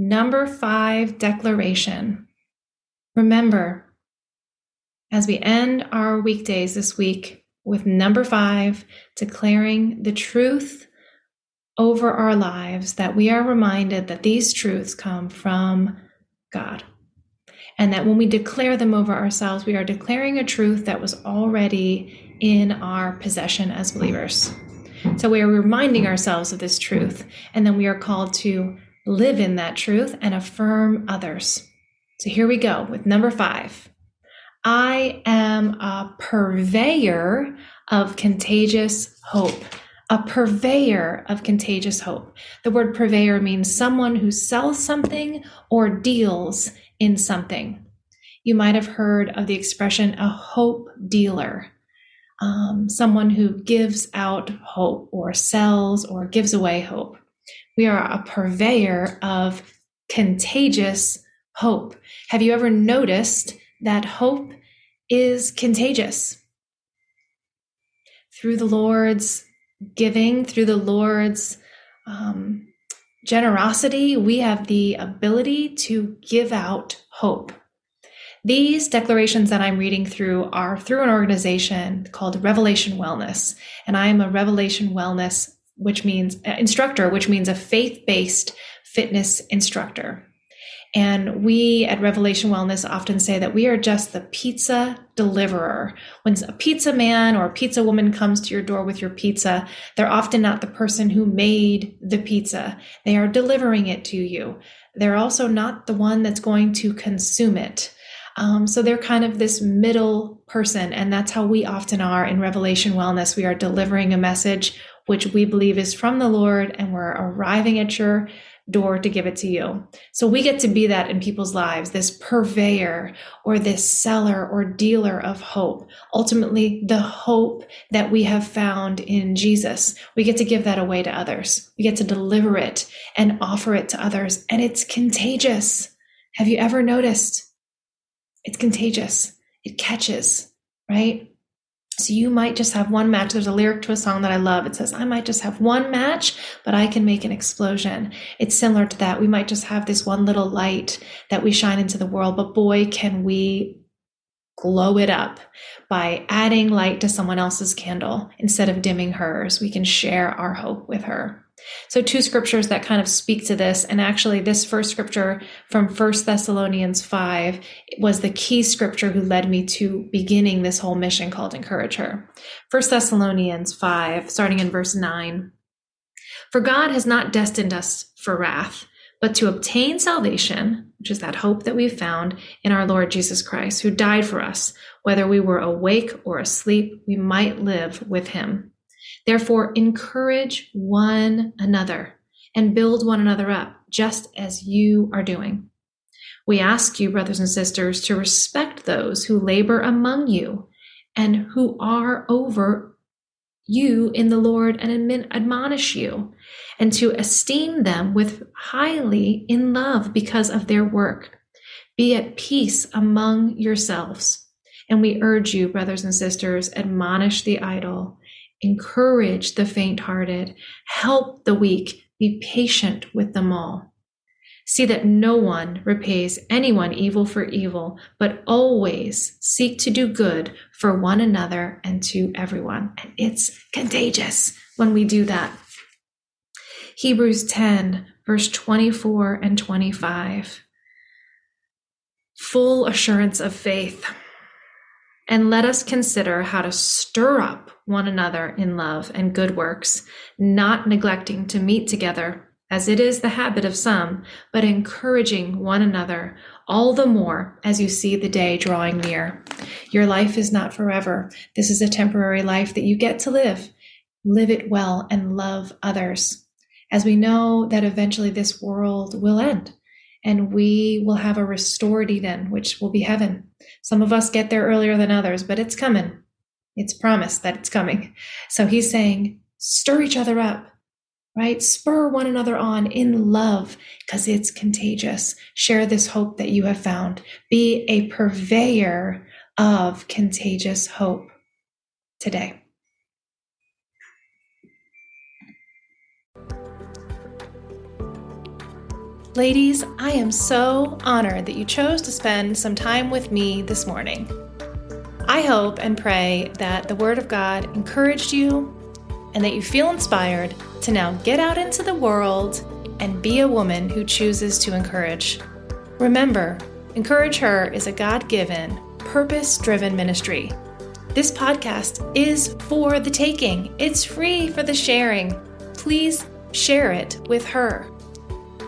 Number five declaration. Remember, as we end our weekdays this week with number five, declaring the truth over our lives, that we are reminded that these truths come from God. And that when we declare them over ourselves, we are declaring a truth that was already in our possession as believers. So we are reminding ourselves of this truth, and then we are called to live in that truth and affirm others. So here we go with number five. I am a purveyor of contagious hope. A purveyor of contagious hope. The word purveyor means someone who sells something or deals in something. You might have heard of the expression a hope dealer. Um, someone who gives out hope or sells or gives away hope. We are a purveyor of contagious hope. Have you ever noticed that hope is contagious? Through the Lord's giving, through the Lord's um, generosity, we have the ability to give out hope. These declarations that I'm reading through are through an organization called Revelation Wellness, and I am a Revelation Wellness which means uh, instructor, which means a faith based fitness instructor. And we at Revelation Wellness often say that we are just the pizza deliverer. When a pizza man or a pizza woman comes to your door with your pizza, they're often not the person who made the pizza. They are delivering it to you. They're also not the one that's going to consume it. Um, so they're kind of this middle person. And that's how we often are in Revelation Wellness. We are delivering a message which we believe is from the Lord, and we're arriving at your door to give it to you. So we get to be that in people's lives, this purveyor or this seller or dealer of hope. Ultimately, the hope that we have found in Jesus. We get to give that away to others. We get to deliver it and offer it to others. And it's contagious. Have you ever noticed? It's contagious. It catches, right? So you might just have one match. There's a lyric to a song that I love. It says, I might just have one match, but I can make an explosion. It's similar to that. We might just have this one little light that we shine into the world, but boy, can we glow it up by adding light to someone else's candle instead of dimming hers. We can share our hope with her. So, two scriptures that kind of speak to this, and actually, this first scripture from First Thessalonians 5 was the key scripture who led me to beginning this whole mission called Encourage Her. First Thessalonians 5, starting in verse 9. For God has not destined us for wrath, but to obtain salvation, which is that hope that we've found in our Lord Jesus Christ, who died for us, whether we were awake or asleep, we might live with him. Therefore, encourage one another and build one another up, just as you are doing. We ask you, brothers and sisters, to respect those who labor among you and who are over you in the Lord and admonish you, and to esteem them with highly in love because of their work. Be at peace among yourselves. And we urge you, brothers and sisters, admonish the idle encourage the faint hearted, help the weak, be patient with them all. See that no one repays anyone evil for evil, but always seek to do good for one another and to everyone. And it's contagious when we do that. Hebrews 10, verse 24 and 25. Full assurance of faith. And let us consider how to stir up one another in love and good works, not neglecting to meet together, as it is the habit of some, but encouraging one another, all the more as you see the day drawing near. Your life is not forever. This is a temporary life that you get to live. Live it well and love others. As we know that eventually this world will end and we will have a restored Eden, which will be heaven. Some of us get there earlier than others, but it's coming. It's promised that it's coming. So he's saying, stir each other up, right? Spur one another on in love because it's contagious. Share this hope that you have found. Be a purveyor of contagious hope today. Ladies, I am so honored that you chose to spend some time with me this morning. I hope and pray that the Word of God encouraged you and that you feel inspired to now get out into the world and be a woman who chooses to encourage. Remember, Encourage Her is a God given, purpose driven ministry. This podcast is for the taking, it's free for the sharing. Please share it with her.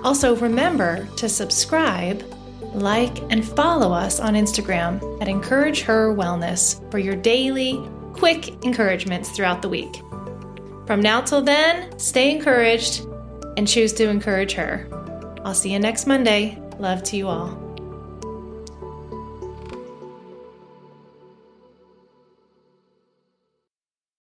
Also, remember to subscribe, like, and follow us on Instagram at Encourage Her Wellness for your daily, quick encouragements throughout the week. From now till then, stay encouraged and choose to encourage her. I'll see you next Monday. Love to you all.